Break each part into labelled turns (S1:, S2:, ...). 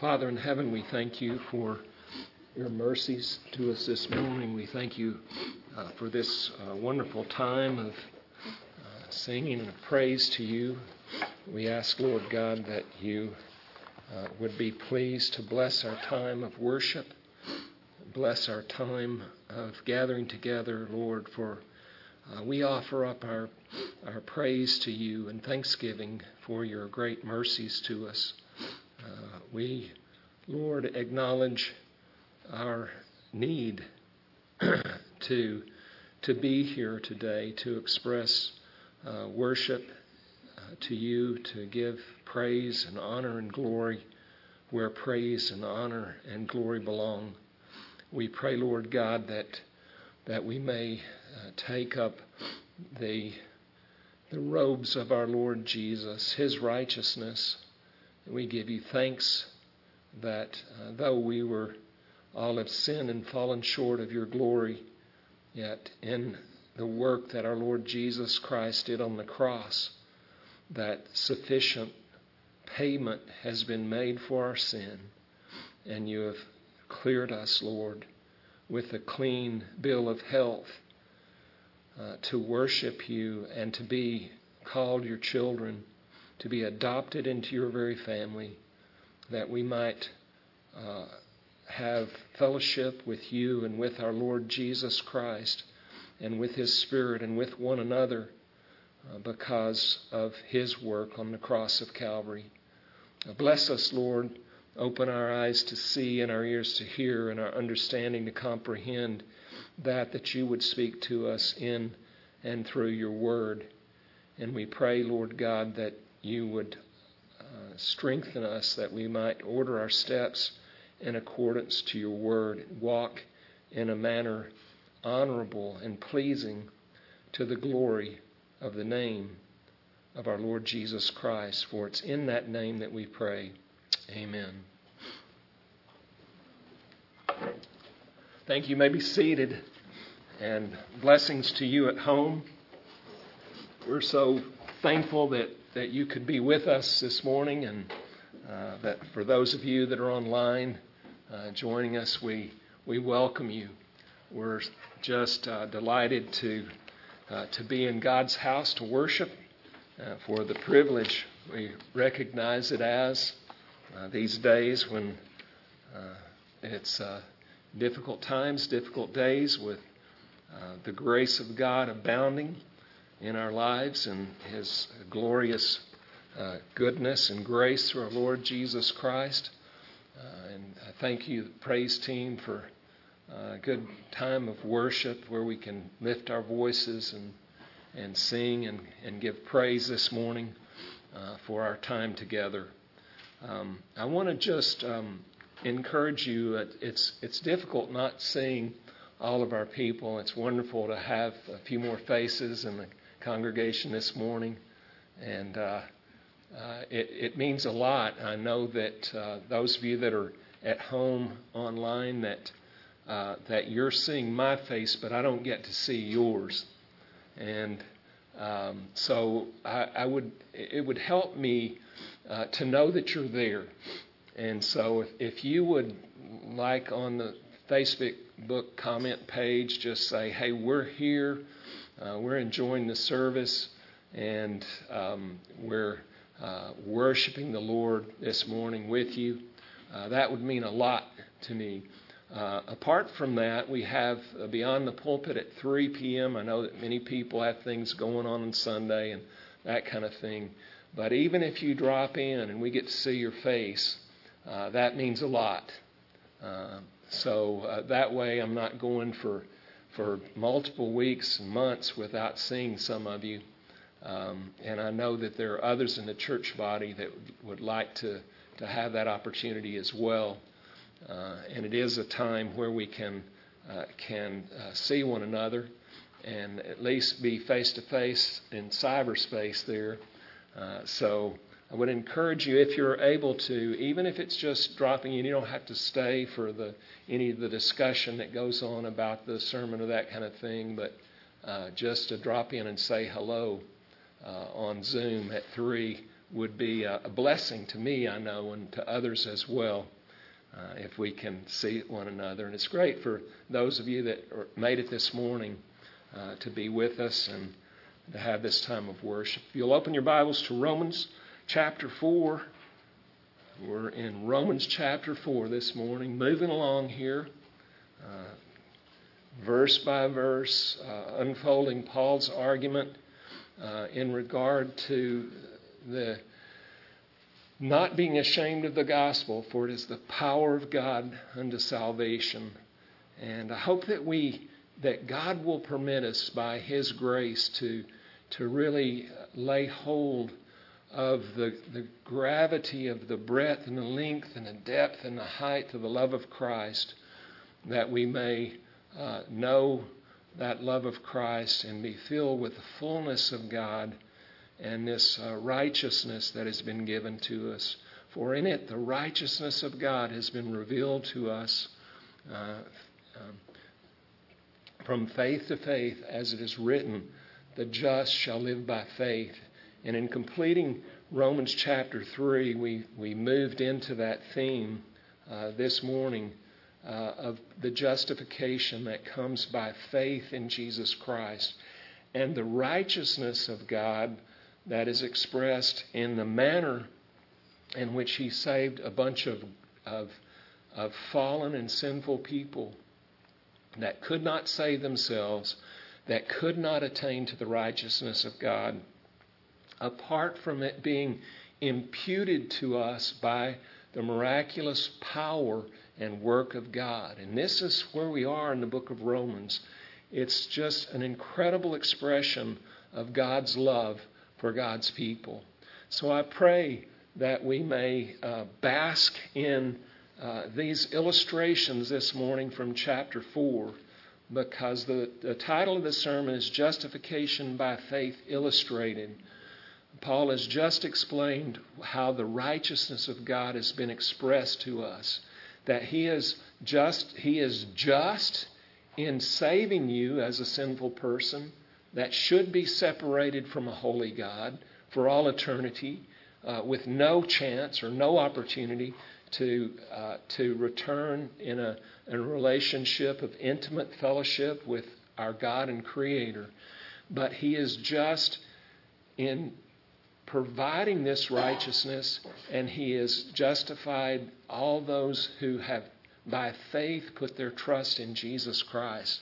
S1: Father in heaven, we thank you for your mercies to us this morning. We thank you uh, for this uh, wonderful time of uh, singing and of praise to you. We ask, Lord God, that you uh, would be pleased to bless our time of worship, bless our time of gathering together, Lord, for uh, we offer up our, our praise to you and thanksgiving for your great mercies to us. Uh, we, Lord, acknowledge our need to, to be here today to express uh, worship uh, to you, to give praise and honor and glory where praise and honor and glory belong. We pray, Lord God, that, that we may uh, take up the, the robes of our Lord Jesus, his righteousness. We give you thanks that uh, though we were all have sinned and fallen short of your glory, yet in the work that our Lord Jesus Christ did on the cross, that sufficient payment has been made for our sin, and you have cleared us, Lord, with a clean bill of health uh, to worship you and to be called your children, to be adopted into your very family, that we might uh, have fellowship with you and with our Lord Jesus Christ and with His Spirit and with one another uh, because of His work on the cross of Calvary. Uh, bless us, Lord. Open our eyes to see and our ears to hear and our understanding to comprehend that that you would speak to us in and through your word. And we pray, Lord God, that you would uh, strengthen us that we might order our steps in accordance to your word, walk in a manner honorable and pleasing to the glory of the name of our Lord Jesus Christ. For it's in that name that we pray. Amen. Thank you. you may be seated. And blessings to you at home. We're so thankful that, that you could be with us this morning, and uh, that for those of you that are online, uh, joining us. We, we welcome you. We're just uh, delighted to, uh, to be in God's house to worship uh, for the privilege we recognize it as uh, these days when it's difficult times, difficult days with the grace of God abounding in our lives and His glorious uh, goodness and grace through our Lord Jesus Christ. Uh, and I thank you, praise team, for a good time of worship where we can lift our voices and, and sing and, and give praise this morning uh, for our time together. Um, I want to just um, encourage you. It's, it's difficult not seeing all of our people. It's wonderful to have a few more faces the congregation this morning. And uh, uh, it, it, means a lot. I know that uh, those of you that are at home online that uh, that you're seeing my face, but I don't get to see yours, and um, so I, I, would it would help me uh, to know that you're there. And so if, if you would like on the Facebook book comment page, just say, "Hey, we're here. Uh, we're enjoying the service, and um, we're." uh, worshiping the Lord this morning with you. Uh, that would mean a lot to me. Uh, apart from that, we have uh, Beyond the Pulpit at 3 p.m. I know that many people have things going on on Sunday and that kind of thing. But even if you drop in and we get to see your face, uh, that means a lot. So that way, I'm not going for for multiple weeks and months without seeing some of you. Um, and I know that there are others in the church body that would like to, to have that opportunity as well. Uh, and it is a time where we can, uh, can uh, see one another and at least be face to face in cyberspace there. Uh, so I would encourage you, if you're able to, even if it's just dropping in, you don't have to stay for the, any of the discussion that goes on about the sermon or that kind of thing, but uh, just to drop in and say hello uh, on Zoom at 3 would be a, a blessing to me, I know, and to others as well. Uh, if we can see one another. And it's great for those of you that are, made it this morning uh, to be with us and to have this time of worship. If you'll open your Bibles to Romans chapter 4. We're in Romans chapter 4 this morning, moving along here, uh, verse by verse, uh, unfolding Paul's argument uh, in regard to the not being ashamed of the gospel, for it is the power of God unto salvation. And I hope that we that God will permit us by His grace to to really lay hold of the, the gravity of the breadth and the length and the depth and the height of the love of Christ, that we may uh, know that love of Christ and be filled with the fullness of God and this uh, righteousness that has been given to us. For in it, the righteousness of God has been revealed to us uh, um, from faith to faith, as it is written, the just shall live by faith. And in completing Romans chapter 3, we, we moved into that theme uh, this morning uh, of the justification that comes by faith in Jesus Christ and the righteousness of God that is expressed in the manner in which He saved a bunch of, of, of fallen and sinful people that could not save themselves, that could not attain to the righteousness of God apart from it being imputed to us by the miraculous power and work of God. And this is where we are in the book of Romans. It's just an incredible expression of God's love for God's people. So I pray that we may uh, bask in uh, these illustrations this morning from chapter 4 because the, the title of the sermon is Justification by Faith Illustrated. Paul has just explained how the righteousness of God has been expressed to us. That he is just he is just in saving you as a sinful person that should be separated from a holy God for all eternity, uh, with no chance or no opportunity to uh, to return in a, in a relationship of intimate fellowship with our God and Creator. But he is just in providing this righteousness, and He has justified all those who have, by faith, put their trust in Jesus Christ.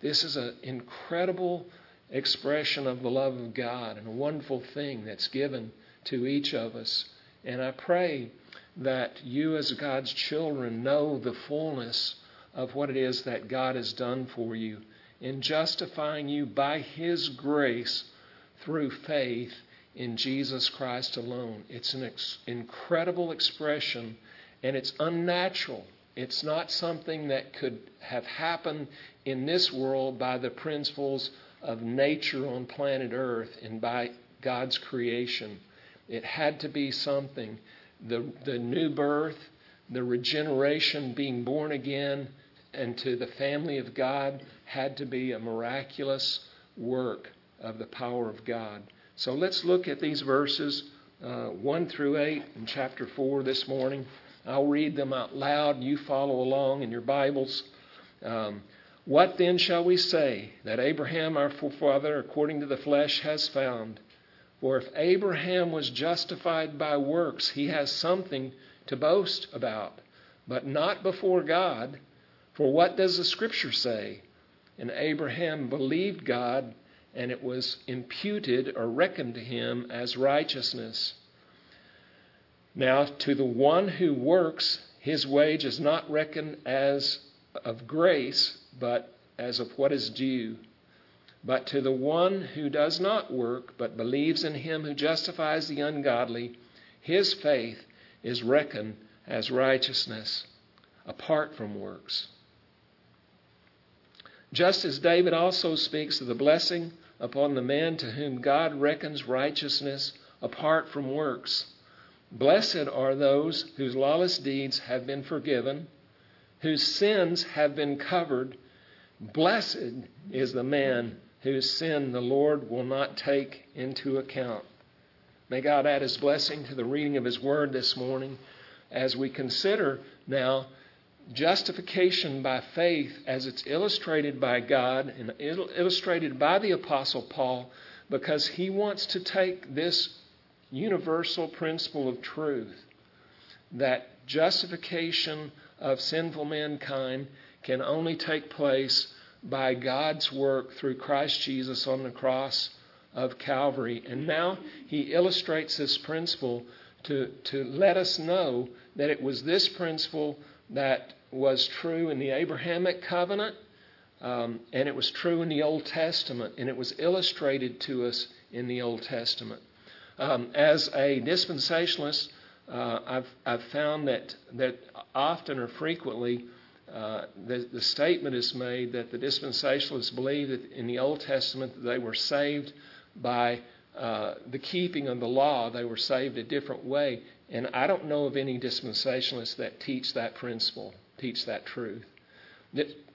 S1: This is an incredible expression of the love of God and a wonderful thing that's given to each of us. And I pray that you, as God's children, know the fullness of what it is that God has done for you in justifying you by His grace through faith in Jesus Christ alone. It's an ex- incredible expression and it's unnatural. It's not something that could have happened in this world by the principles of nature on planet Earth and by God's creation. It had to be something. The, the new birth, the regeneration, being born again, and to the family of God had to be a miraculous work of the power of God. So let's look at these verses uh, 1 through 8 in chapter 4 this morning. I'll read them out loud. You follow along in your Bibles. Um, what then shall we say that Abraham our forefather, according to the flesh, has found? For if Abraham was justified by works, he has something to boast about, but not before God. For what does the Scripture say? And Abraham believed God and it was imputed or reckoned to him as righteousness. Now, to the one who works, his wage is not reckoned as of grace, but as of what is due. But to the one who does not work, but believes in him who justifies the ungodly, his faith is reckoned as righteousness apart from works. Just as David also speaks of the blessing upon the man to whom God reckons righteousness apart from works. Blessed are those whose lawless deeds have been forgiven, whose sins have been covered. Blessed is the man whose sin the Lord will not take into account. May God add His blessing to the reading of His Word this morning as we consider now justification by faith as it's illustrated by God and illustrated by the Apostle Paul because he wants to take this universal principle of truth that justification of sinful mankind can only take place by God's work through Christ Jesus on the cross of Calvary. And now he illustrates this principle to, to let us know that it was this principle that was true in the Abrahamic covenant, um, and it was true in the Old Testament, and it was illustrated to us in the Old Testament. Um, as a dispensationalist, uh, I've, I've found that, that often or frequently uh, the, the statement is made that the dispensationalists believe that in the Old Testament that they were saved by uh, the keeping of the law, they were saved a different way. And I don't know of any dispensationalists that teach that principle, teach that truth.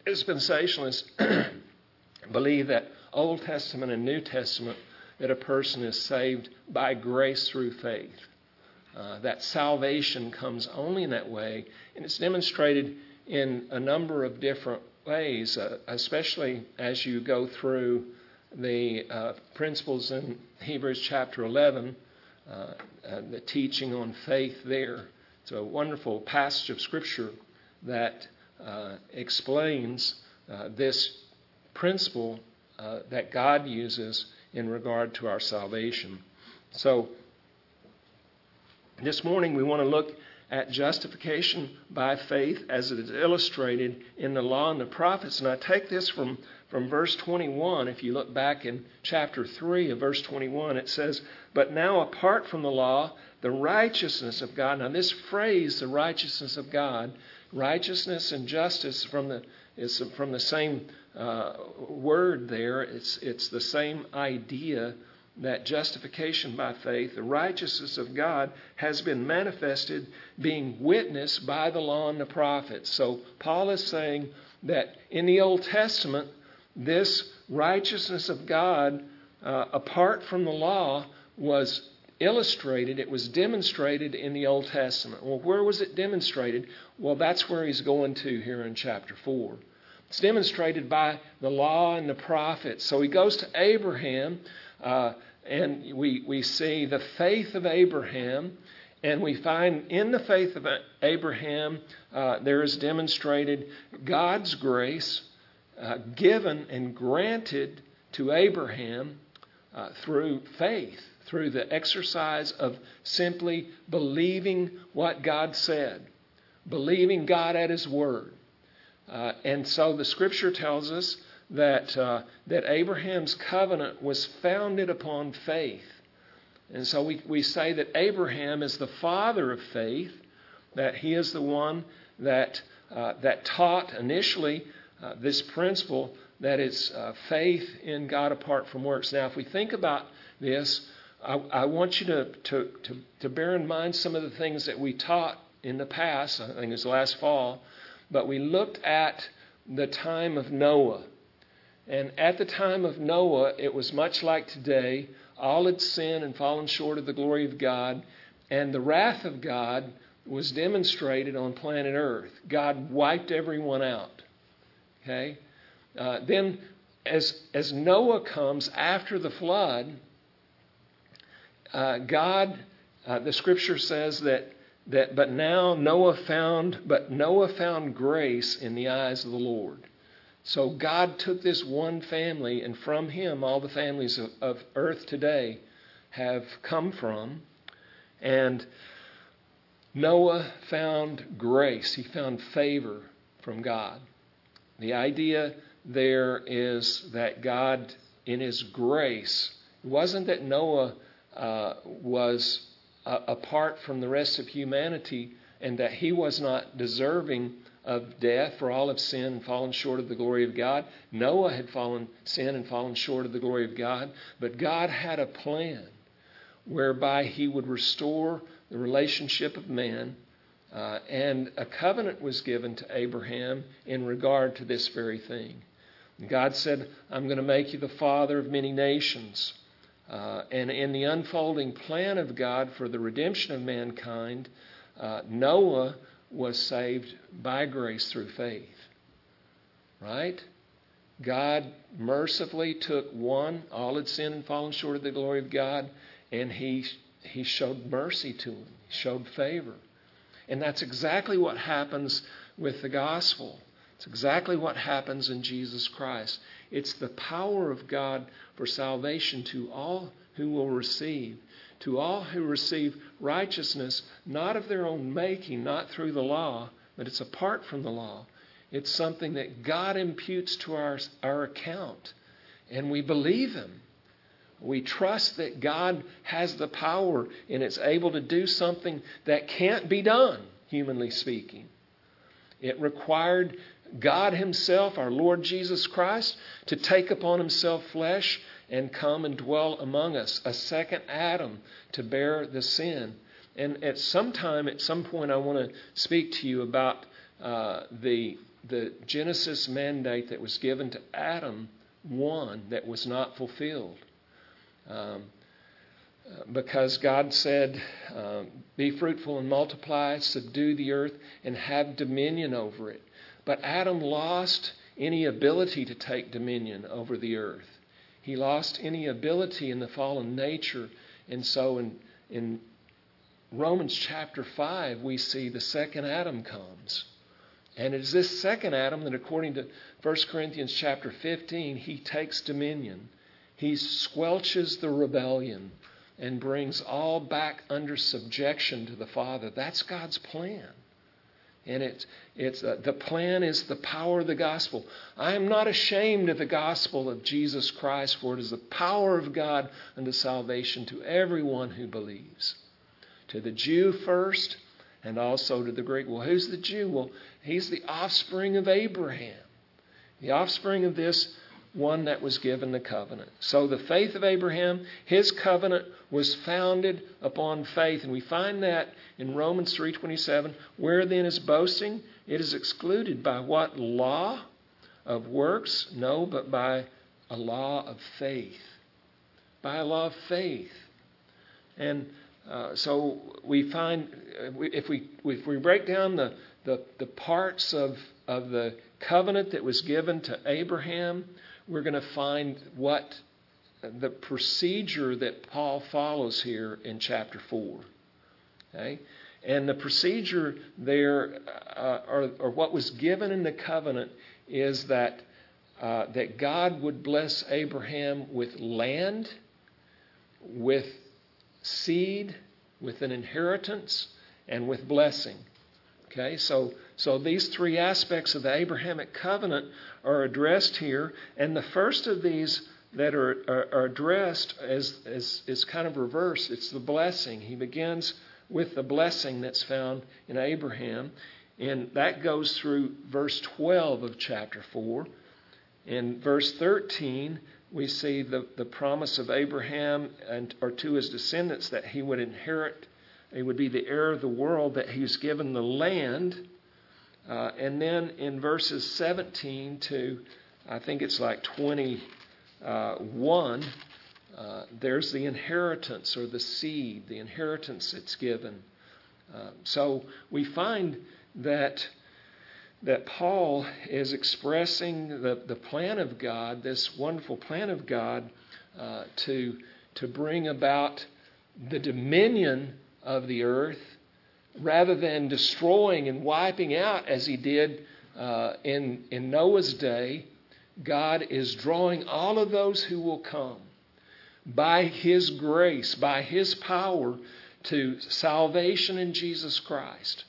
S1: Dispensationalists believe that Old Testament and New Testament that a person is saved by grace through faith. Uh, that salvation comes only in that way, and it's demonstrated in a number of different ways, uh, especially as you go through the uh, principles in Hebrews chapter 11, uh, the teaching on faith there. It's a wonderful passage of Scripture that uh, explains this principle that God uses in regard to our salvation. So, this morning we want to look at justification by faith as it is illustrated in the law and the prophets. And I take this from, from verse 21. If you look back in chapter 3 of verse 21, it says, But now apart from the law, the righteousness of God. Now, this phrase, the righteousness of God, righteousness and justice from the, is from the same uh, word there. It's, it's the same idea that justification by faith, the righteousness of God, has been manifested, being witnessed by the law and the prophets. So Paul is saying that in the Old Testament, this righteousness of God, uh, apart from the law, was illustrated, it was demonstrated in the Old Testament. Well, where was it demonstrated? Well, that's where he's going to here in chapter 4. It's demonstrated by the law and the prophets. So he goes to Abraham, uh, and we, we see the faith of Abraham, and we find in the faith of Abraham uh, there is demonstrated God's grace uh, given and granted to Abraham uh, through faith, through the exercise of simply believing what God said, believing God at His Word. Uh, and so the Scripture tells us that, uh, that Abraham's covenant was founded upon faith. And so we, we say that Abraham is the father of faith, that he is the one that, uh, that taught initially uh, this principle that it's uh, faith in God apart from works. Now, if we think about this, I, I want you to, to, to, to bear in mind some of the things that we taught in the past. I think it was last fall. But we looked at the time of Noah and at the time of Noah, it was much like today. All had sinned and fallen short of the glory of God, and the wrath of God was demonstrated on planet Earth. God wiped everyone out. Okay? Uh, then, as, as Noah comes after the flood, uh, God, uh, the scripture says that, that, but now Noah found, but Noah found grace in the eyes of the Lord. So God took this one family, and from him, all the families of, of earth today have come from. And Noah found grace, he found favor from God. The idea there is that God, in his grace, it wasn't that Noah uh, was uh, apart from the rest of humanity and that he was not deserving of death, for all of sin and fallen short of the glory of God. Noah had fallen sin and fallen short of the glory of God, but God had a plan whereby He would restore the relationship of man, uh, and a covenant was given to Abraham in regard to this very thing. God said, "I'm going to make you the father of many nations." Uh, and in the unfolding plan of God for the redemption of mankind, uh, Noah was saved by grace through faith. Right? God mercifully took one, all had sinned and fallen short of the glory of God, and he, he showed mercy to him, showed favor. And that's exactly what happens with the gospel. It's exactly what happens in Jesus Christ. It's the power of God for salvation to all who will receive, to all who receive righteousness, not of their own making, not through the law, but it's apart from the law. It's something that God imputes to our, our account, and we believe Him. We trust that God has the power and it's able to do something that can't be done, humanly speaking. It required God Himself, our Lord Jesus Christ, to take upon Himself flesh and come and dwell among us, a second Adam to bear the sin. And at some time, at some point, I want to speak to you about uh, the the Genesis mandate that was given to Adam 1 that was not fulfilled. Um, because God said, um, Be fruitful and multiply, subdue the earth, and have dominion over it. But Adam lost any ability to take dominion over the earth. He lost any ability in the fallen nature. And so in, in Romans chapter 5, we see the second Adam comes. And it is this second Adam that, according to 1 Corinthians chapter 15, he takes dominion. He squelches the rebellion and brings all back under subjection to the Father. That's God's plan. And it's, it's uh, the plan is the power of the gospel. I am not ashamed of the gospel of Jesus Christ, for it is the power of God unto salvation to everyone who believes. To the Jew first, and also to the Greek. Well, who's the Jew? Well, he's the offspring of Abraham, the offspring of this one that was given the covenant. So the faith of Abraham, his covenant was founded upon faith, and we find that in Romans 3:27. Where then is boasting? It is excluded by what law of works? No, but by a law of faith. By a law of faith. And uh, so we find uh, if we if we break down the the, the parts of of the covenant that was given to Abraham, we're going to find what the procedure that Paul follows here in chapter four. Okay, and the procedure there, uh, or, or what was given in the covenant, is that uh, that God would bless Abraham with land, with seed, with an inheritance, and with blessing. Okay, so so these three aspects of the Abrahamic covenant are addressed here, and the first of these that are, are, are addressed is, is, is kind of reverse. It's the blessing. He begins with the blessing that's found in Abraham, and that goes through verse 12 of chapter 4. In verse 13, we see the, the promise of Abraham and or to his descendants that he would inherit, he would be the heir of the world, that he's given the land. Uh, and then in verses 17 to, I think it's like 21, uh, there's the inheritance or the seed, the inheritance that's given. Uh, so we find that that Paul is expressing the, the plan of God, this wonderful plan of God, uh, to, to bring about the dominion of the earth rather than destroying and wiping out as he did uh, in, in Noah's day. God is drawing all of those who will come by his grace, by his power to salvation in Jesus Christ,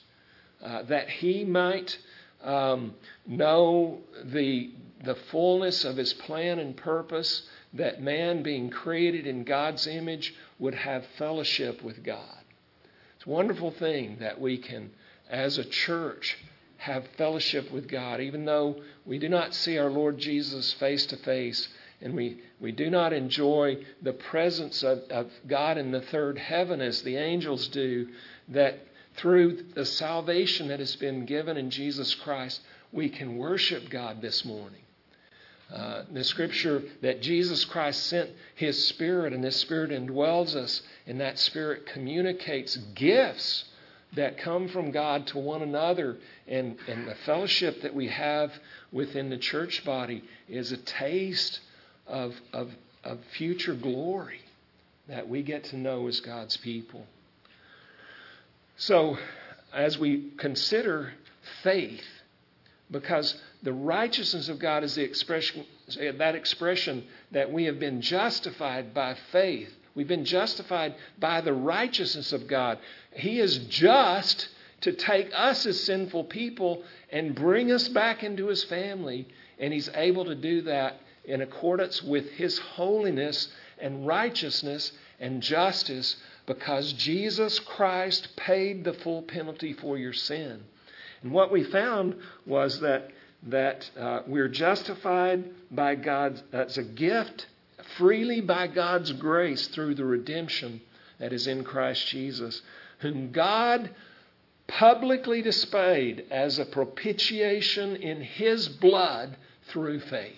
S1: uh, that he might um, know the, the fullness of his plan and purpose, that man, being created in God's image, would have fellowship with God. It's a wonderful thing that we can, as a church, have fellowship with God, even though we do not see our Lord Jesus face to face and we, we do not enjoy the presence of, of God in the third heaven as the angels do, that through the salvation that has been given in Jesus Christ, we can worship God this morning. Uh, the scripture that Jesus Christ sent His Spirit, and this Spirit indwells us, and that Spirit communicates gifts that come from God to one another, and, and the fellowship that we have within the church body is a taste of, of, of future glory that we get to know as God's people. So, as we consider faith, because the righteousness of God is the expression, that expression that we have been justified by faith. We've been justified by the righteousness of God. He is just to take us as sinful people and bring us back into His family, and He's able to do that in accordance with His holiness and righteousness and justice because Jesus Christ paid the full penalty for your sin. And what we found was that, that uh, we're justified by God as a gift freely by God's grace through the redemption that is in Christ Jesus, whom God publicly displayed as a propitiation in His blood through faith.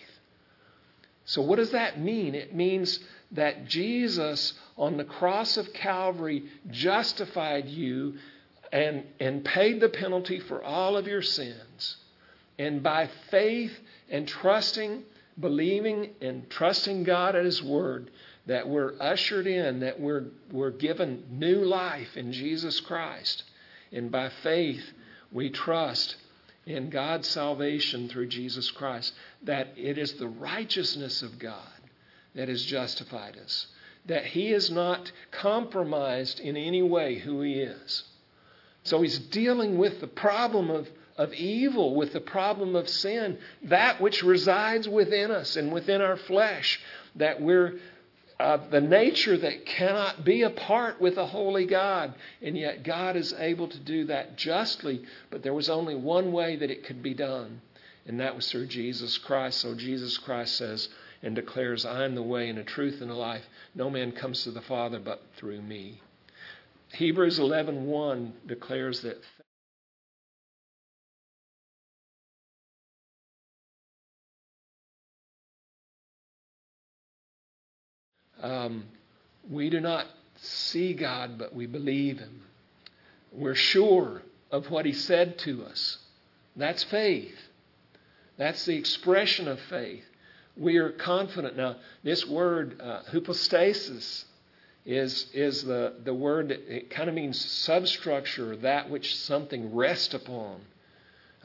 S1: So, what does that mean? It means that Jesus on the cross of Calvary justified you and, and paid the penalty for all of your sins. And by faith and trusting, believing and trusting God at His Word, that we're ushered in, that we're, we're given new life in Jesus Christ. And by faith, we trust in God's salvation through Jesus Christ, that it is the righteousness of God that has justified us, that He is not compromised in any way who He is. So He's dealing with the problem of, of evil, with the problem of sin, that which resides within us and within our flesh, that we're uh, the nature that cannot be apart with a holy God. And yet God is able to do that justly, but there was only one way that it could be done, and that was through Jesus Christ. So Jesus Christ says, and declares, I am the way and the truth and the life. No man comes to the Father but through me. Hebrews 11.1 declares that um, we do not see God, but we believe Him. We're sure of what He said to us. That's faith. That's the expression of faith we are confident. Now, this word, uh, hypostasis, is, is the, the word it kind of means substructure, that which something rests upon.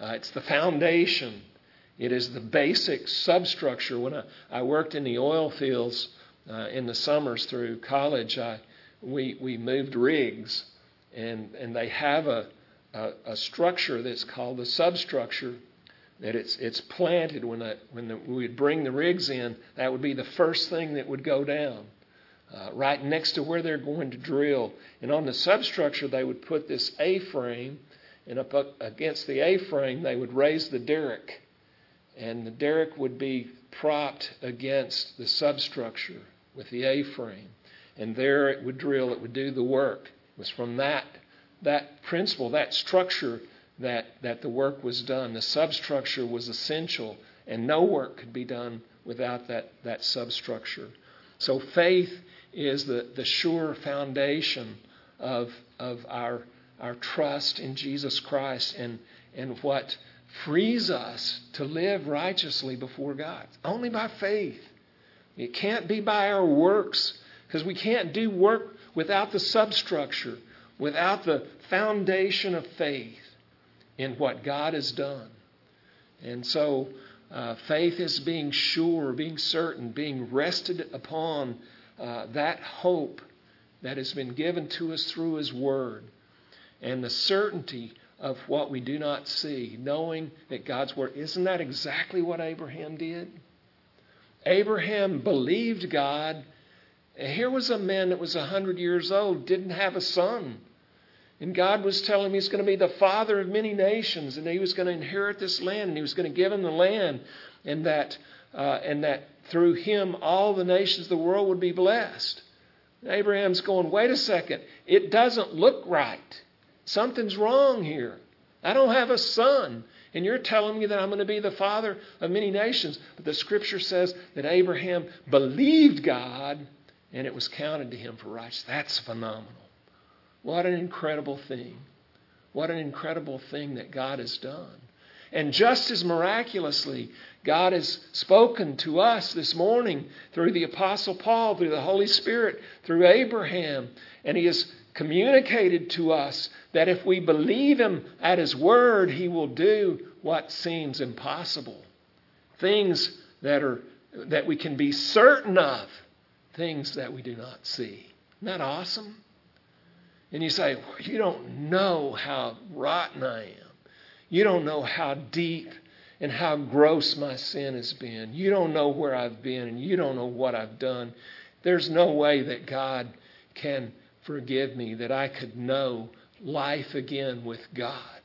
S1: Uh, it's the foundation. It is the basic substructure. When I, I worked in the oil fields uh, in the summers through college, I, we, we moved rigs, and, and they have a, a, a structure that's called the substructure that it's it's planted when that when the, we would bring the rigs in. That would be the first thing that would go down, uh, right next to where they're going to drill. And on the substructure, they would put this A-frame, and up against the A-frame, they would raise the derrick, and the derrick would be propped against the substructure with the A-frame, and there it would drill. It would do the work. It was from that that principle, that structure that, that the work was done. The substructure was essential, and no work could be done without that, that substructure. So faith is the, the sure foundation of, of our, our trust in Jesus Christ and, and what frees us to live righteously before God. Only by faith. It can't be by our works because we can't do work without the substructure, without the foundation of faith in what God has done. And so uh, faith is being sure, being certain, being rested upon uh, that hope that has been given to us through His Word and the certainty of what we do not see, knowing that God's Word. Isn't that exactly what Abraham did? Abraham believed God. Here was a man that was a 100 years old, didn't have a son. And God was telling him he's going to be the father of many nations, and he was going to inherit this land, and he was going to give him the land, and that, uh, and that through him all the nations of the world would be blessed. Abraham's going, wait a second, it doesn't look right. Something's wrong here. I don't have a son. And you're telling me that I'm going to be the father of many nations. But the scripture says that Abraham believed God and it was counted to him for righteousness. That's phenomenal. What an incredible thing. What an incredible thing that God has done. And just as miraculously, God has spoken to us this morning through the Apostle Paul, through the Holy Spirit, through Abraham, and He has communicated to us that if we believe Him at His word, He will do what seems impossible. Things that, are, that we can be certain of, things that we do not see. Isn't that awesome? And you say, well, You don't know how rotten I am. You don't know how deep and how gross my sin has been. You don't know where I've been and you don't know what I've done. There's no way that God can forgive me, that I could know life again with God.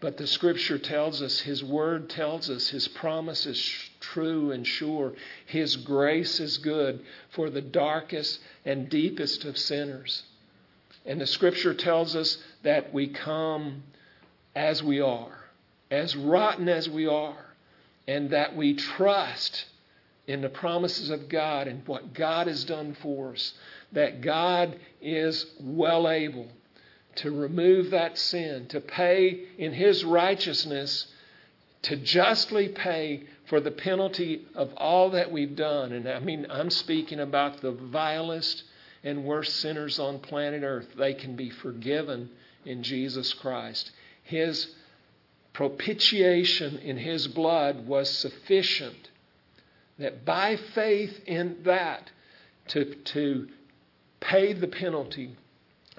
S1: But the scripture tells us, His word tells us, His promise is true and sure. His grace is good for the darkest and deepest of sinners. And the scripture tells us that we come as we are, as rotten as we are, and that we trust in the promises of God and what God has done for us, that God is well able to remove that sin, to pay in His righteousness, to justly pay for the penalty of all that we've done. And I mean, I'm speaking about the vilest and worst sinners on planet Earth. They can be forgiven in Jesus Christ. His propitiation in His blood was sufficient. That by faith in that, to, to pay the penalty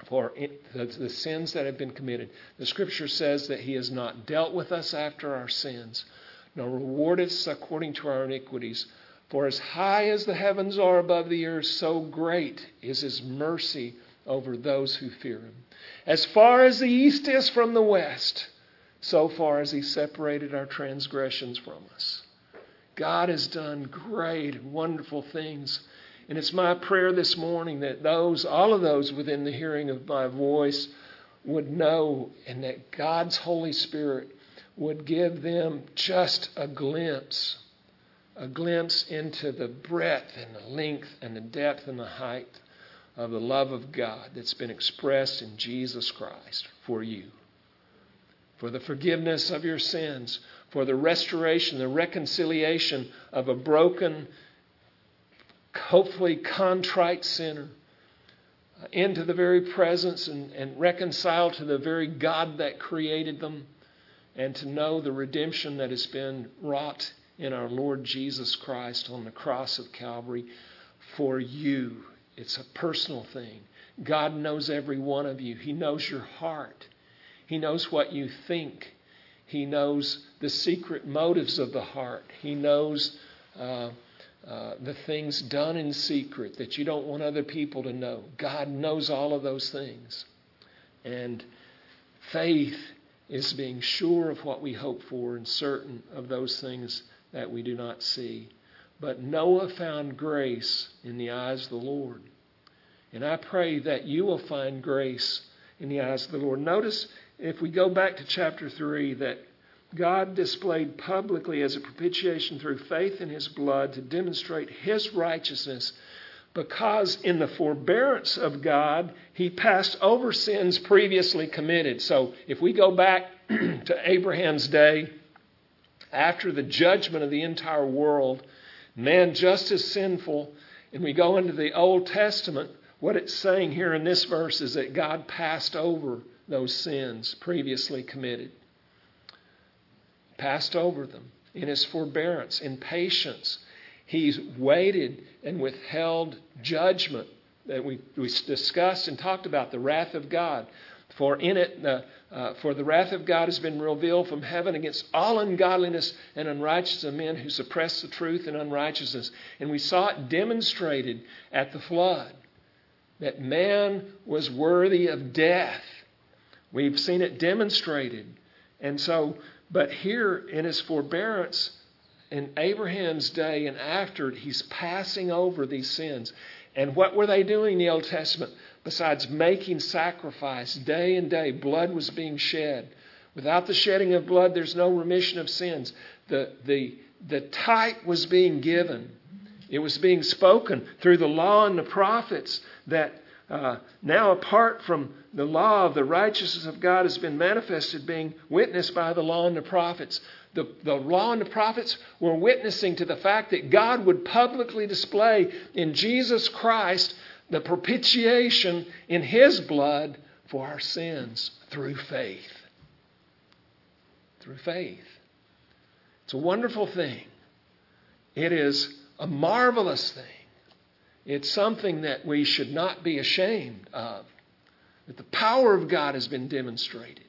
S1: for the, the sins that have been committed. The Scripture says that He has not dealt with us after our sins, nor rewarded us according to our iniquities. For as high as the heavens are above the earth, so great is His mercy over those who fear Him. As far as the east is from the west, so far as He separated our transgressions from us. God has done great and wonderful things. And it's my prayer this morning that those, all of those within the hearing of my voice, would know and that God's Holy Spirit would give them just a glimpse, a glimpse into the breadth and the length and the depth and the height of the love of God that's been expressed in Jesus Christ for you for the forgiveness of your sins, for the restoration, the reconciliation of a broken, hopefully contrite sinner uh, into the very presence and, and reconciled to the very God that created them, and to know the redemption that has been wrought in our Lord Jesus Christ on the cross of Calvary for you. It's a personal thing. God knows every one of you, He knows your heart. He knows what you think. He knows the secret motives of the heart. He knows uh, uh, the things done in secret that you don't want other people to know. God knows all of those things. And faith is being sure of what we hope for and certain of those things that we do not see. But Noah found grace in the eyes of the Lord. And I pray that you will find grace in the eyes of the Lord. Notice if we go back to chapter 3, that God displayed publicly as a propitiation through faith in his blood to demonstrate his righteousness because in the forbearance of God, he passed over sins previously committed. So if we go back to Abraham's day, after the judgment of the entire world, man just as sinful, and we go into the Old Testament, what it's saying here in this verse is that God passed over those sins previously committed. Passed over them in his forbearance, in patience. He's waited and withheld judgment that we, we discussed and talked about the wrath of God. For in it, uh, uh, for the wrath of God has been revealed from heaven against all ungodliness and unrighteousness of men who suppress the truth and unrighteousness. And we saw it demonstrated at the flood that man was worthy of death We've seen it demonstrated. And so, but here in his forbearance, in Abraham's day and after, he's passing over these sins. And what were they doing in the Old Testament? Besides making sacrifice day and day, blood was being shed. Without the shedding of blood, there's no remission of sins. The, the, the type was being given, it was being spoken through the law and the prophets that uh, now, apart from the law of the righteousness of God, has been manifested, being witnessed by the law and the prophets. The, the law and the prophets were witnessing to the fact that God would publicly display in Jesus Christ the propitiation in His blood for our sins through faith. Through faith. It's a wonderful thing. It is a marvelous thing. It's something that we should not be ashamed of. That the power of God has been demonstrated.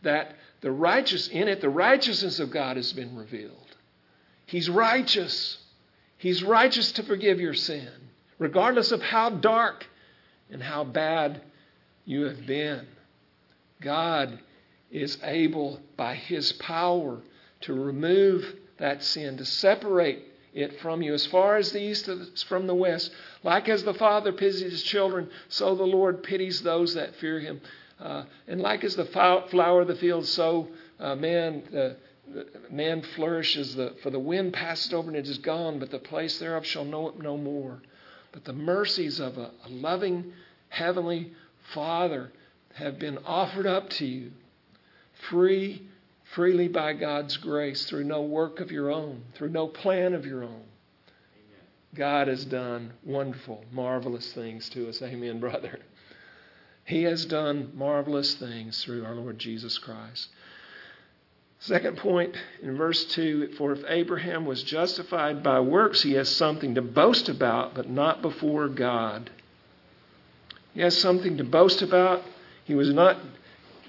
S1: That the righteous in it, the righteousness of God has been revealed. He's righteous. He's righteous to forgive your sin, regardless of how dark and how bad you have been. God is able, by His power, to remove that sin, to separate it from you as far as the east is from the west. Like as the Father pities his children, so the Lord pities those that fear him. Uh, and like as the flower of the field, so uh, man, man flourishes. The, for the wind passes over and it is gone, but the place thereof shall know it no more. But the mercies of a, a loving heavenly Father have been offered up to you free freely by God's grace through no work of your own, through no plan of your own. God has done wonderful, marvelous things to us. Amen, brother. He has done marvelous things through our Lord Jesus Christ. Second point in verse 2 For if Abraham was justified by works, he has something to boast about, but not before God. He has something to boast about. He was not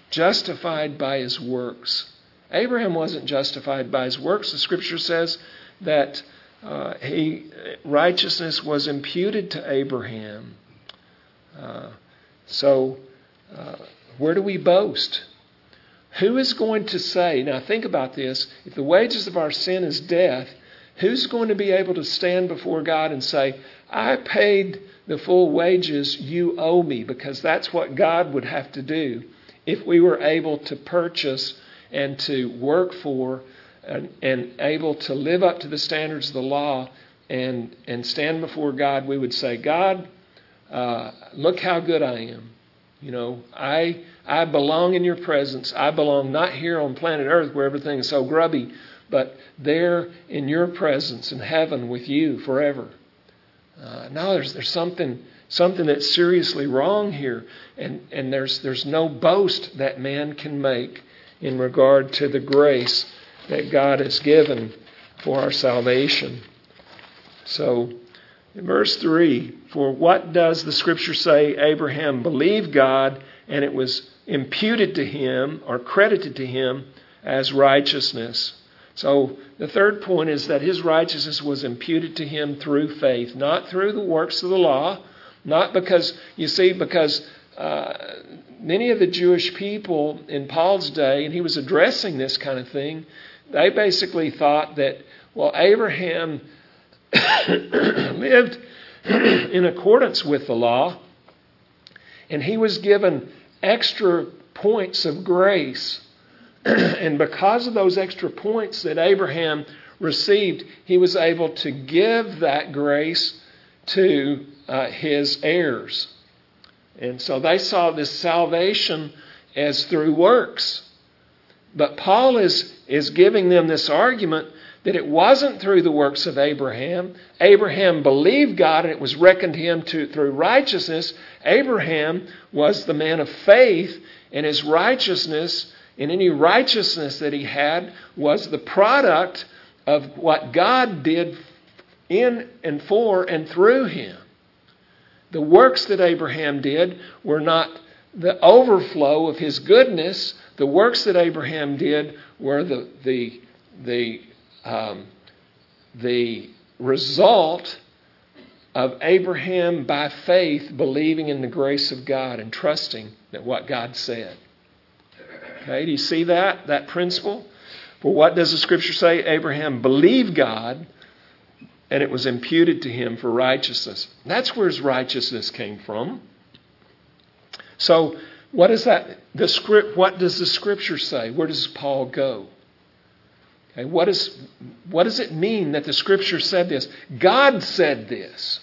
S1: justified by his works. Abraham wasn't justified by his works. The scripture says that uh, he, righteousness was imputed to Abraham. Uh, so, uh, where do we boast? Who is going to say, now think about this, if the wages of our sin is death, who's going to be able to stand before God and say, I paid the full wages you owe me? Because that's what God would have to do if we were able to purchase and to work for and, and able to live up to the standards of the law and, and stand before God, we would say, God, uh, look how good I am. You know, I I belong in your presence. I belong not here on planet Earth where everything is so grubby, but there in your presence in heaven with you forever. Uh, no, there's there's something something that's seriously wrong here, and and there's there's no boast that man can make in regard to the grace that God has given for our salvation. So, verse 3, for what does the scripture say? Abraham believed God, and it was imputed to him or credited to him as righteousness. So, the third point is that his righteousness was imputed to him through faith, not through the works of the law, not because, you see, because uh, many of the Jewish people in Paul's day, and he was addressing this kind of thing, they basically thought that, well, Abraham lived in accordance with the law, and he was given extra points of grace. and because of those extra points that Abraham received, he was able to give that grace to uh, his heirs. And so they saw this salvation as through works. But Paul is, is giving them this argument that it wasn't through the works of Abraham. Abraham believed God and it was reckoned him to, through righteousness. Abraham was the man of faith, and his righteousness, and any righteousness that he had, was the product of what God did in and for and through him. The works that Abraham did were not the overflow of his goodness. The works that Abraham did were the, the, the, um, the result of Abraham by faith believing in the grace of God and trusting that what God said. Okay, do you see that, that principle? For what does the scripture say? Abraham believed God and it was imputed to him for righteousness. That's where his righteousness came from. So, what is that? The script. What does the Scripture say? Where does Paul go? Okay, what, is, what does it mean that the Scripture said this? God said this.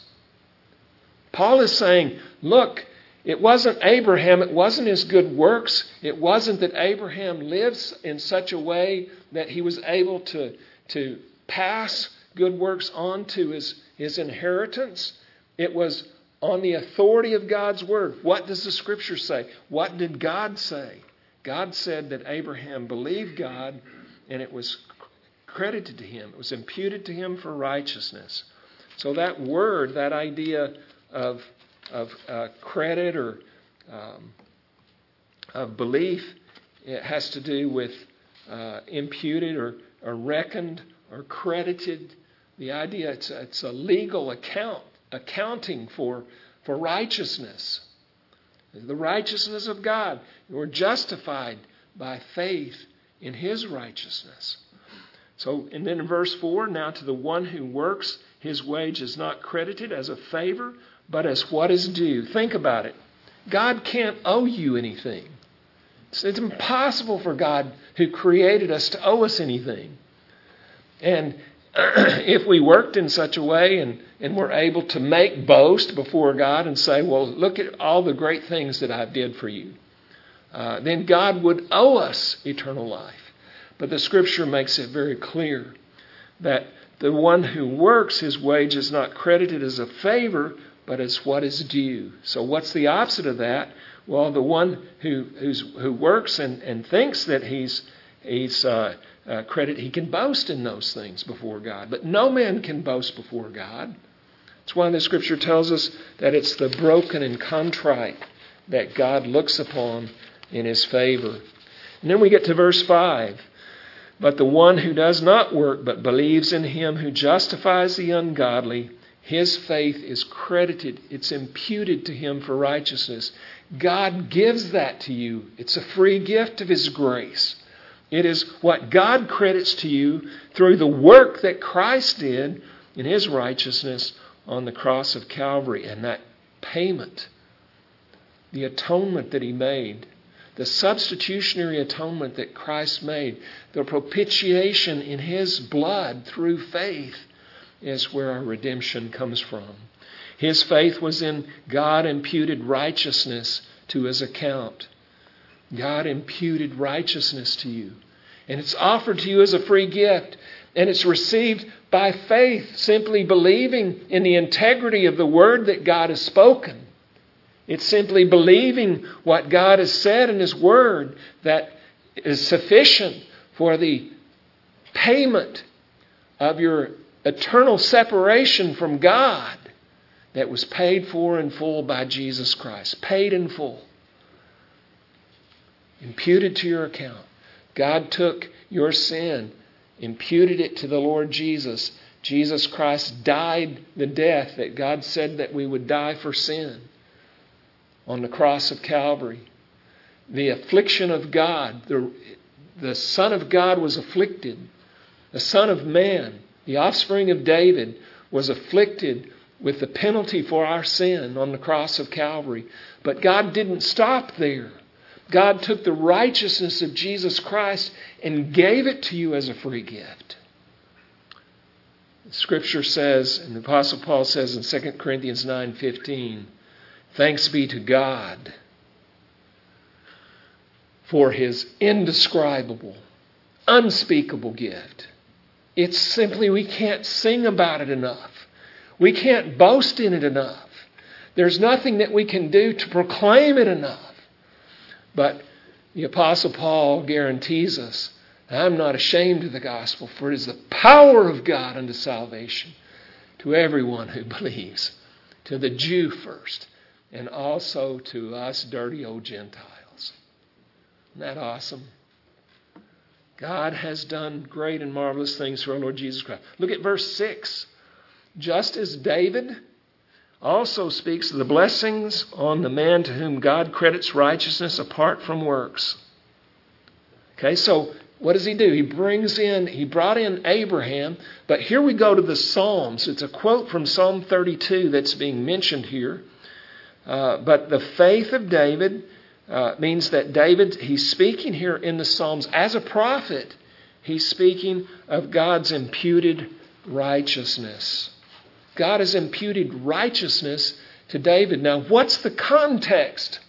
S1: Paul is saying, look, it wasn't Abraham, it wasn't his good works, it wasn't that Abraham lives in such a way that he was able to, to pass good works on to his, his inheritance. It was on the authority of God's word. What does the scripture say? What did God say? God said that Abraham believed God and it was credited to him, it was imputed to him for righteousness. So that word, that idea of, of uh, credit or um, of belief, it has to do with uh, imputed or, or reckoned or credited. The idea it's it's a legal account accounting for, for righteousness. The righteousness of God. You're justified by faith in His righteousness. So, and then in verse 4 now to the one who works, his wage is not credited as a favor, but as what is due. Think about it. God can't owe you anything. It's, impossible for God, who created us, to owe us anything. And if we worked in such a way and, and were able to make boast before God and say, well, look at all the great things that I have did for you, uh, then God would owe us eternal life. But the scripture makes it very clear that the one who works, his wage is not credited as a favor, but as what is due. So, what's the opposite of that? Well, the one who, who works and, and thinks that he's, he's uh, uh, credit, he can boast in those things before God. But no man can boast before God. That's why the scripture tells us that it's the broken and contrite that God looks upon in his favor. And then we get to verse 5. But the one who does not work, but believes in him who justifies the ungodly, his faith is credited, it's imputed to him for righteousness. God gives that to you. It's a free gift of his grace. It is what God credits to you through the work that Christ did in his righteousness on the cross of Calvary and that payment, the atonement that he made the substitutionary atonement that Christ made, the propitiation in His blood through faith, is where our redemption comes from. His faith was in God imputed righteousness to His account. God imputed righteousness to you. And it's offered to you as a free gift. And it's received by faith, simply believing in the integrity of the word that God has spoken. It's simply believing what God has said in His Word that is sufficient for the payment of your eternal separation from God that was paid for in full by Jesus Christ. Paid in full. Imputed to your account. God took your sin, imputed it to the Lord Jesus. Jesus Christ died the death that God said that we would die for sin on the cross of Calvary. The affliction of God, the, the Son of God was afflicted. The Son of Man, the offspring of David, was afflicted with the penalty for our sin on the cross of Calvary. But God didn't stop there. God took the righteousness of Jesus Christ and gave it to you as a free gift. Scripture says, and the Apostle Paul says in 2 Corinthians 9:15, Thanks be to God for his indescribable, unspeakable gift. It's simply, we can't sing about it enough. We can't boast in it enough. There's nothing that we can do to proclaim it enough. But the Apostle Paul guarantees us I'm not ashamed of the gospel, for it is the power of God unto salvation to everyone who believes, to the Jew first, and also to us dirty old Gentiles. Isn't that awesome? God has done great and marvelous things for our Lord Jesus Christ. Look at verse 6. Just as David also speaks of the blessings on the man to whom God credits righteousness apart from works. Okay, so what does he do? He brings in, he brought in Abraham, but here we go to the Psalms. It's a quote from Psalm 32 that's being mentioned here. Uh, but the faith of David uh, means that David, he's speaking here in the Psalms as a prophet. He's speaking of God's imputed righteousness. God has imputed righteousness to David. Now, what's the context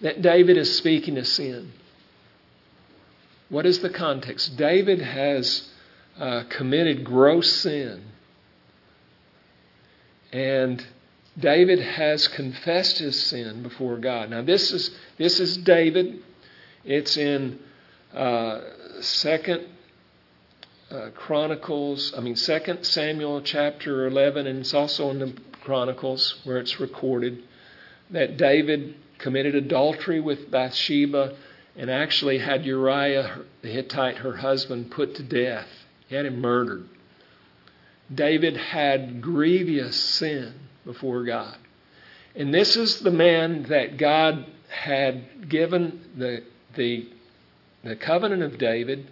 S1: that David is speaking of sin? What is the context? David has uh, committed gross sin. And David has confessed his sin before God. Now, this is, this is David. It's in uh, Second uh, Chronicles, I mean, Second Samuel chapter 11, and it's also in the Chronicles where it's recorded that David committed adultery with Bathsheba and actually had Uriah the Hittite, her husband, put to death. He had him murdered. David had grievous sin before God. And this is the man that God had given the, the, the covenant of David,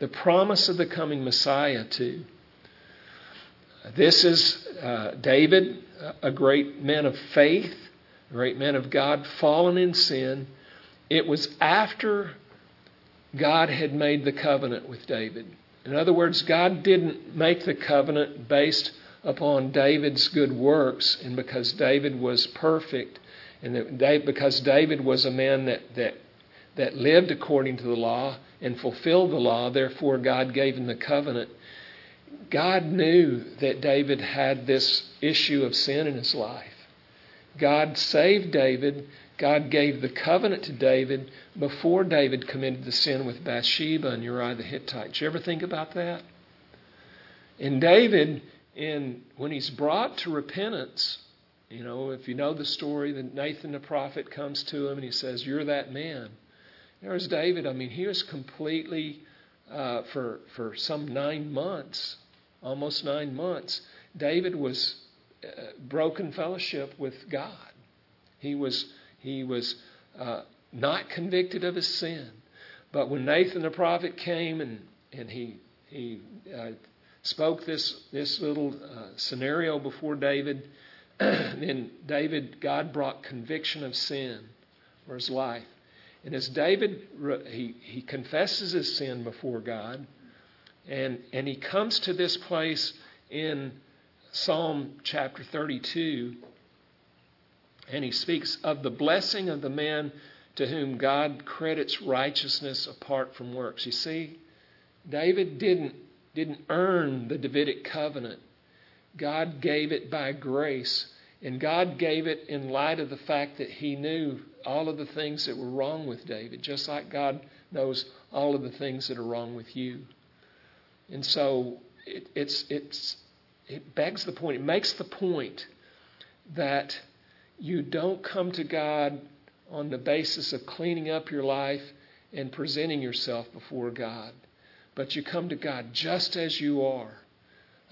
S1: the promise of the coming Messiah to. This is uh, David, a great man of faith, a great man of God, fallen in sin it was after God had made the covenant with David. In other words, God didn't make the covenant based upon David's good works and because David was perfect and that because David was a man that, that, that lived according to the law and fulfilled the law, therefore God gave him the covenant. God knew that David had this issue of sin in his life. God saved David God gave the covenant to David before David committed the sin with Bathsheba and Uriah the Hittite. Did you ever think about that? And David, in when he's brought to repentance, you know, if you know the story, that Nathan the prophet comes to him and he says, "You're that man." There's David. I mean, he was completely uh, for for some nine months, almost nine months. David was uh, broken fellowship with God. He was he was uh, not convicted of his sin. But when Nathan the prophet came and, and he, he uh, spoke this, this little uh, scenario before David, then David, God brought conviction of sin for his life. And as David, he, he confesses his sin before God, and, and he comes to this place in Psalm chapter 32 and he speaks of the blessing of the man to whom God credits righteousness apart from works. You see, David didn't, didn't earn the Davidic covenant. God gave it by grace. And God gave it in light of the fact that He knew all of the things that were wrong with David, just like God knows all of the things that are wrong with you. And so it, it's, it's, it begs the point, it makes the point that you don't come to God on the basis of cleaning up your life and presenting yourself before God, but you come to God just as you are,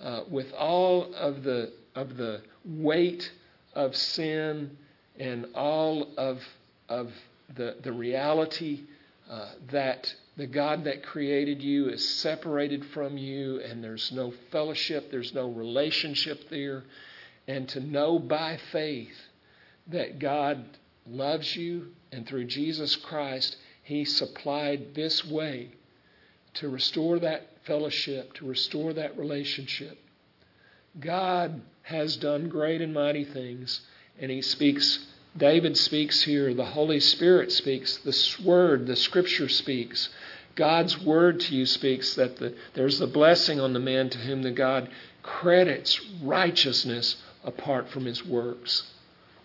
S1: uh, with all of the of the weight of sin and all of of the the reality uh, that the God that created you is separated from you, and there's no fellowship, there's no relationship there, and to know by faith that God loves you, and through Jesus Christ, He supplied this way to restore that fellowship, to restore that relationship. God has done great and mighty things, and He speaks. David speaks here, the Holy Spirit speaks, the Word, the Scripture speaks. God's Word to you speaks that the, there's the blessing on the man to whom the God credits righteousness apart from his works.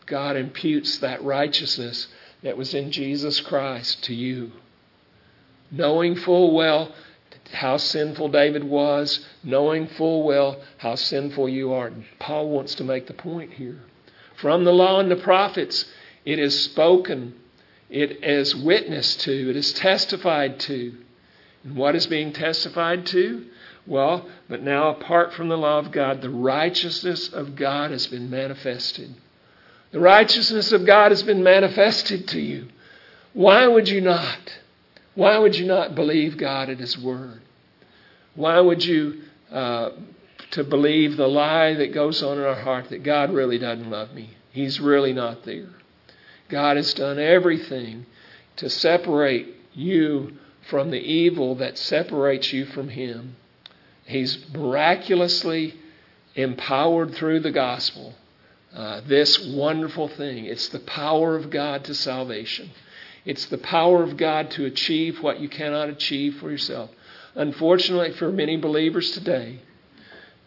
S1: God imputes that righteousness that was in Jesus Christ to you. Knowing full well how sinful David was, knowing full well how sinful you are. Paul wants to make the point here. From the law and the prophets, it is spoken, it is witnessed to, it is testified to. And what is being testified to? Well, but now apart from the law of God, the righteousness of God has been manifested the righteousness of God has been manifested to you. Why would you not? Why would you not believe God at His Word? Why would you uh, to believe the lie that goes on in our heart that God really doesn't love me? He's really not there. God has done everything to separate you from the evil that separates you from Him. He's miraculously empowered through the gospel uh, this wonderful thing. It's the power of God to salvation. It's the power of God to achieve what you cannot achieve for yourself. Unfortunately, for many believers today,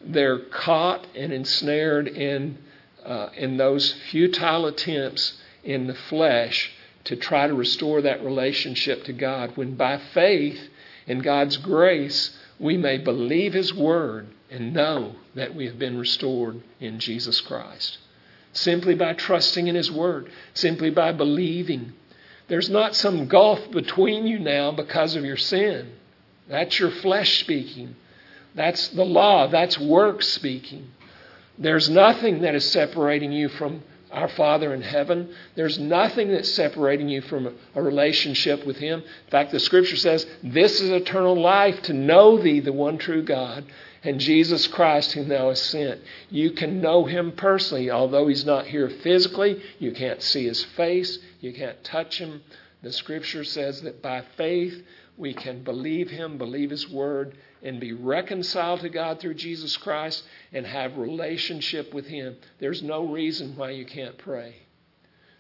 S1: they're caught and ensnared in, uh, in those futile attempts in the flesh to try to restore that relationship to God, when by faith in God's grace, we may believe His Word and know that we have been restored in Jesus Christ. Simply by trusting in His Word, simply by believing. There's not some gulf between you now because of your sin. That's your flesh speaking. That's the law. That's work speaking. There's nothing that is separating you from our Father in heaven. There's nothing that's separating you from a relationship with Him. In fact, the Scripture says, This is eternal life, to know Thee, the one true God, and Jesus Christ, whom Thou hast sent. You can know Him personally, although He's not here physically. You can't see His face, you can't touch Him. The Scripture says that by faith we can believe Him, believe His Word, and be reconciled to God through Jesus Christ and have relationship with Him. There's no reason why you can't pray.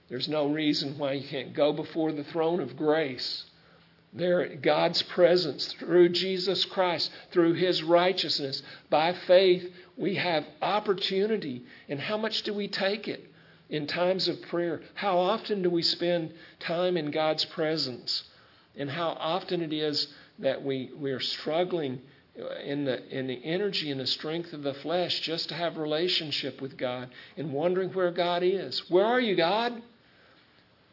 S1: There's no reason why you can't go before the throne of grace. There, God's presence through Jesus Christ, through His righteousness, by faith, we have opportunity. And how much do we take it in times of prayer? How often do we spend time in God's presence? and how often it is that we, we are struggling in the, in the energy and the strength of the flesh just to have relationship with God and wondering where God is. Where are you, God?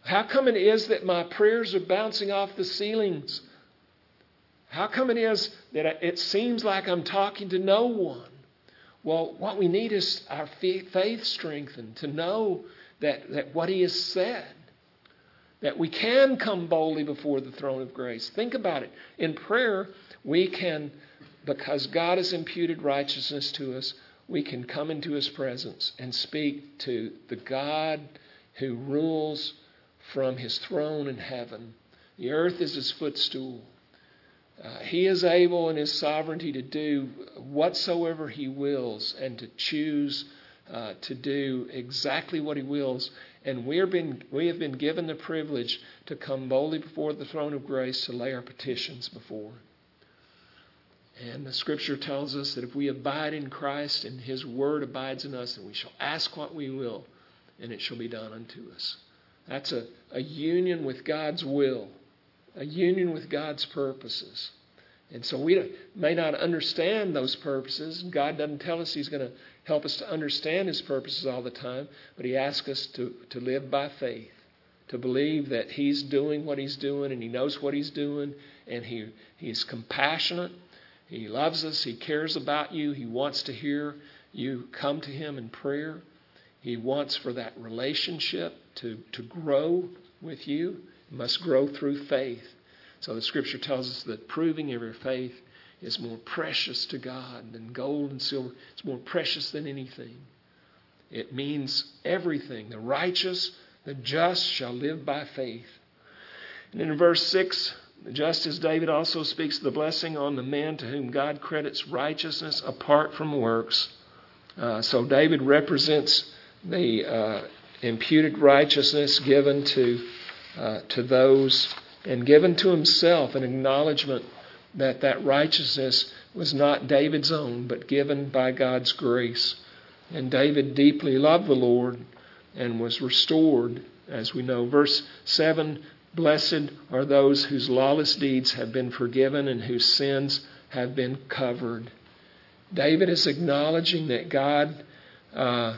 S1: How come it is that my prayers are bouncing off the ceilings? How come it is that it seems like I'm talking to no one? Well, what we need is our faith strengthened to know that, that what He has said that we can come boldly before the throne of grace. Think about it. In prayer, we can, because God has imputed righteousness to us, we can come into His presence and speak to the God who rules from His throne in heaven. The earth is His footstool. Uh, he is able in His sovereignty to do whatsoever He wills and to choose uh, to do exactly what He wills. And we, are been, we have been given the privilege to come boldly before the throne of grace to lay our petitions before. And the scripture tells us that if we abide in Christ and his word abides in us, then we shall ask what we will, and it shall be done unto us. That's a, a union with God's will, a union with God's purposes. And so we may not understand those purposes. God doesn't tell us He's going to help us to understand His purposes all the time, but He asks us to, to live by faith, to believe that He's doing what He's doing and He knows what He's doing, and he, He's compassionate. He loves us. He cares about you. He wants to hear you come to Him in prayer. He wants for that relationship to, to grow with you. It must grow through faith. So the scripture tells us that proving of your faith is more precious to God than gold and silver. It's more precious than anything. It means everything. The righteous, the just shall live by faith. And in verse 6, just as David also speaks the blessing on the man to whom God credits righteousness apart from works. Uh, so David represents the uh, imputed righteousness given to, uh, to those and given to himself an acknowledgement that that righteousness was not David's own, but given by God's grace. And David deeply loved the Lord and was restored, as we know. Verse 7 Blessed are those whose lawless deeds have been forgiven and whose sins have been covered. David is acknowledging that God, uh,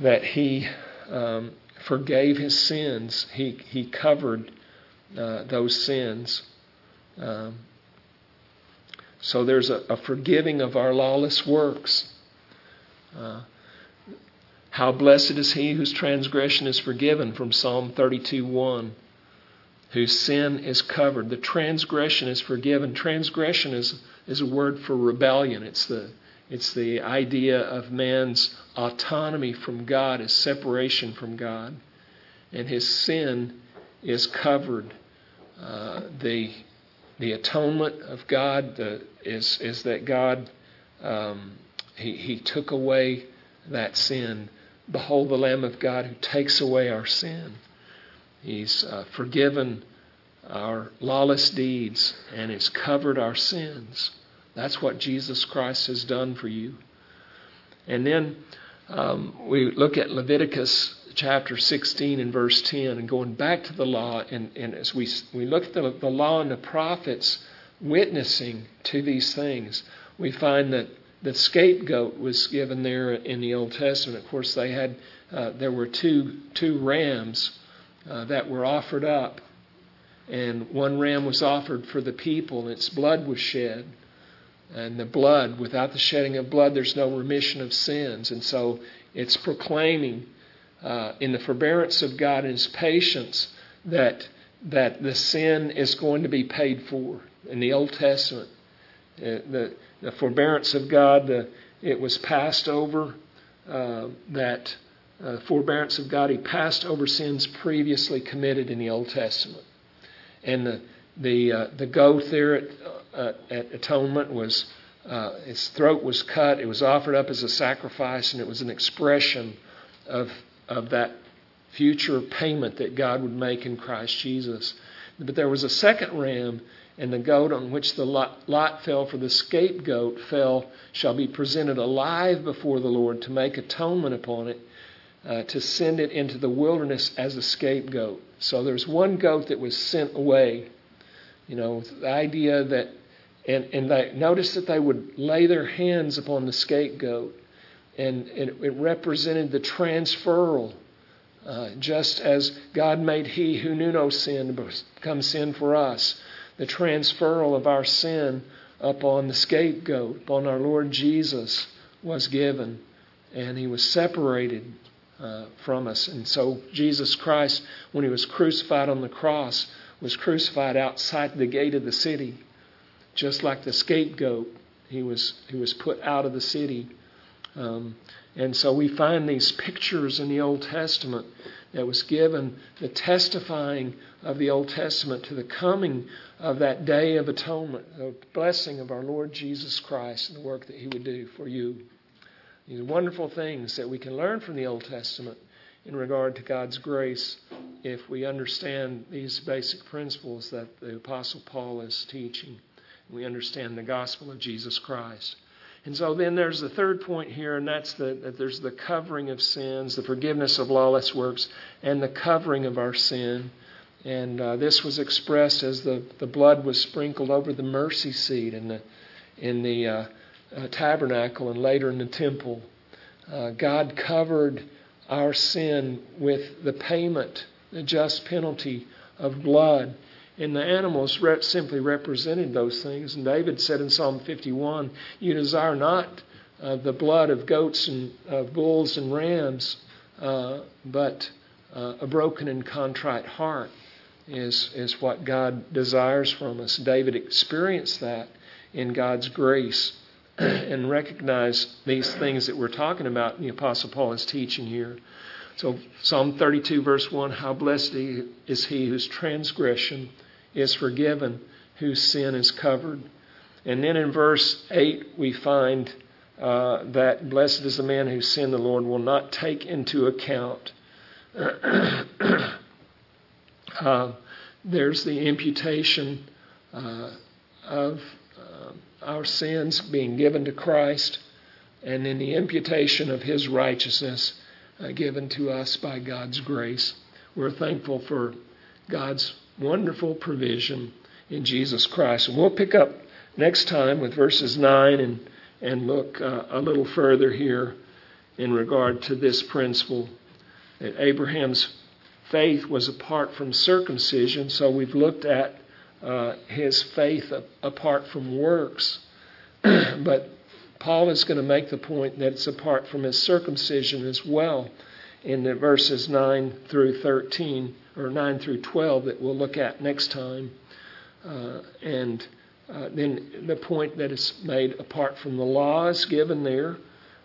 S1: that he um, forgave his sins, he, he covered uh, those sins. Um, so there's a, a, forgiving of our lawless works. Uh, how blessed is he whose transgression is forgiven from Psalm 32 1, whose sin is covered. The transgression is forgiven. Transgression is, is a word for rebellion. It's the, it's the idea of man's autonomy from God, his separation from God. and his sin is covered. Uh, the the atonement of God is is that God um, he he took away that sin. Behold, the Lamb of God who takes away our sin. He's uh, forgiven our lawless deeds and has covered our sins. That's what Jesus Christ has done for you. And then um, we look at Leviticus chapter 16 and verse 10 and going back to the law. And, and as we, we look at the, the law and the prophets witnessing to these things, we find that the scapegoat was given there in the Old Testament. Of course, they had uh, there were two two rams uh, that were offered up, and one ram was offered for the people, and its blood was shed. And the blood, without the shedding of blood, there's no remission of sins. And so it's proclaiming uh, in the forbearance of God and His patience that that the sin is going to be paid for. In the Old Testament, uh, the the forbearance of God, the, it was passed over. Uh, that uh, forbearance of God, He passed over sins previously committed in the Old Testament, and the the uh, the goat there at, uh, at atonement was uh, its throat was cut. It was offered up as a sacrifice, and it was an expression of of that future payment that God would make in Christ Jesus. But there was a second ram, and the goat on which the lot, lot fell for the scapegoat fell shall be presented alive before the Lord to make atonement upon it, uh, to send it into the wilderness as a scapegoat. So there's one goat that was sent away. You know, the idea that, and, and they, notice that they would lay their hands upon the scapegoat and it, it represented the transferal. Uh, just as God made he who knew no sin become sin for us, the transferal of our sin upon the scapegoat, upon our Lord Jesus, was given, and he was separated uh, from us. And so Jesus Christ, when he was crucified on the cross, was crucified outside the gate of the city, just like the scapegoat. He was he was put out of the city um, and so we find these pictures in the Old Testament that was given, the testifying of the Old Testament to the coming of that day of atonement, the blessing of our Lord Jesus Christ and the work that He would do for you. These wonderful things that we can learn from the Old Testament in regard to God's grace if we understand these basic principles that the Apostle Paul is teaching. We understand the gospel of Jesus Christ. And so then there's the third point here, and that's the, that there's the covering of sins, the forgiveness of lawless works, and the covering of our sin. And uh, this was expressed as the, the blood was sprinkled over the mercy seat in the, in the uh, uh, tabernacle and later in the temple. Uh, God covered our sin with the payment, the just penalty of blood. And the animals rep- simply represented those things. And David said in Psalm 51, You desire not uh, the blood of goats and uh, bulls and rams, uh, but uh, a broken and contrite heart is, is what God desires from us. David experienced that in God's grace and recognized these things that we're talking about, in the Apostle Paul is teaching here. So, Psalm 32, verse 1 How blessed is he whose transgression is forgiven, whose sin is covered. And then in verse 8, we find uh, that blessed is the man whose sin the Lord will not take into account. uh, there's the imputation uh, of uh, our sins being given to Christ, and then the imputation of his righteousness uh, given to us by God's grace. We're thankful for God's wonderful provision in Jesus Christ. And we'll pick up next time with verses 9 and, and look uh, a little further here in regard to this principle that Abraham's faith was apart from circumcision. So we've looked at uh, his faith apart from works. but Paul is going to make the point that it's apart from his circumcision as well in the verses 9 through 13 or 9 through 12 that we'll look at next time. Uh, and uh, then the point that is made apart from the laws given there,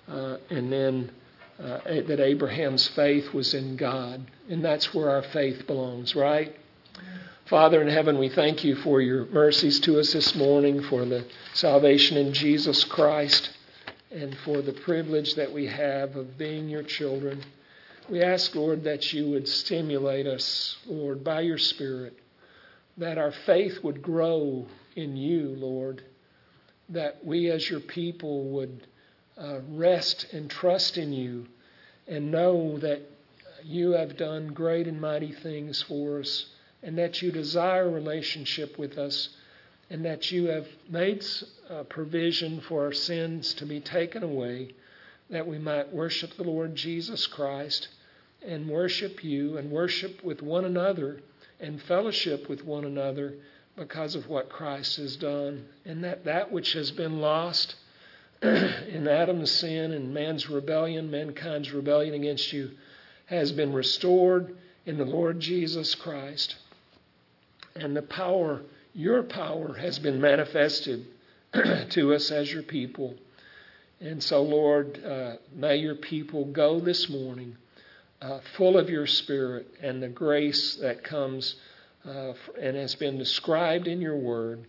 S1: uh, and then uh, that Abraham's faith was in God. And that's where our faith belongs, right? Father in heaven, we thank you for your mercies to us this morning, for the salvation in Jesus Christ, and for the privilege that we have of being your children. We ask, Lord, that you would stimulate us, Lord, by your Spirit, that our faith would grow in you, Lord, that we as your people would uh, rest and trust in you and know that you have done great and mighty things for us and that you desire relationship with us and that you have made uh, provision for our sins to be taken away that we might worship the Lord Jesus Christ and worship you and worship with one another and fellowship with one another because of what Christ has done and that that which has been lost in Adam's sin and man's rebellion, mankind's rebellion against you, has been restored in the Lord Jesus Christ. And the power, your power, has been manifested to us as your people. And so, Lord, uh, may your people go this morning uh, full of your Spirit and the grace that comes uh, and has been described in your word,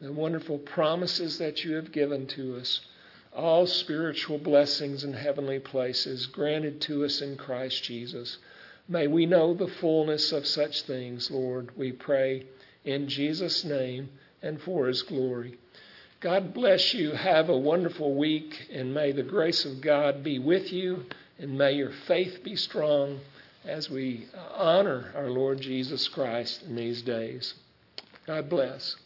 S1: the wonderful promises that you have given to us all spiritual blessings in heavenly places granted to us in Christ Jesus. May we know the fullness of such things, Lord, we pray in Jesus' name and for his glory. God bless you. Have a wonderful week, and may the grace of God be with you, and may your faith be strong as we honor our Lord Jesus Christ in these days. God bless.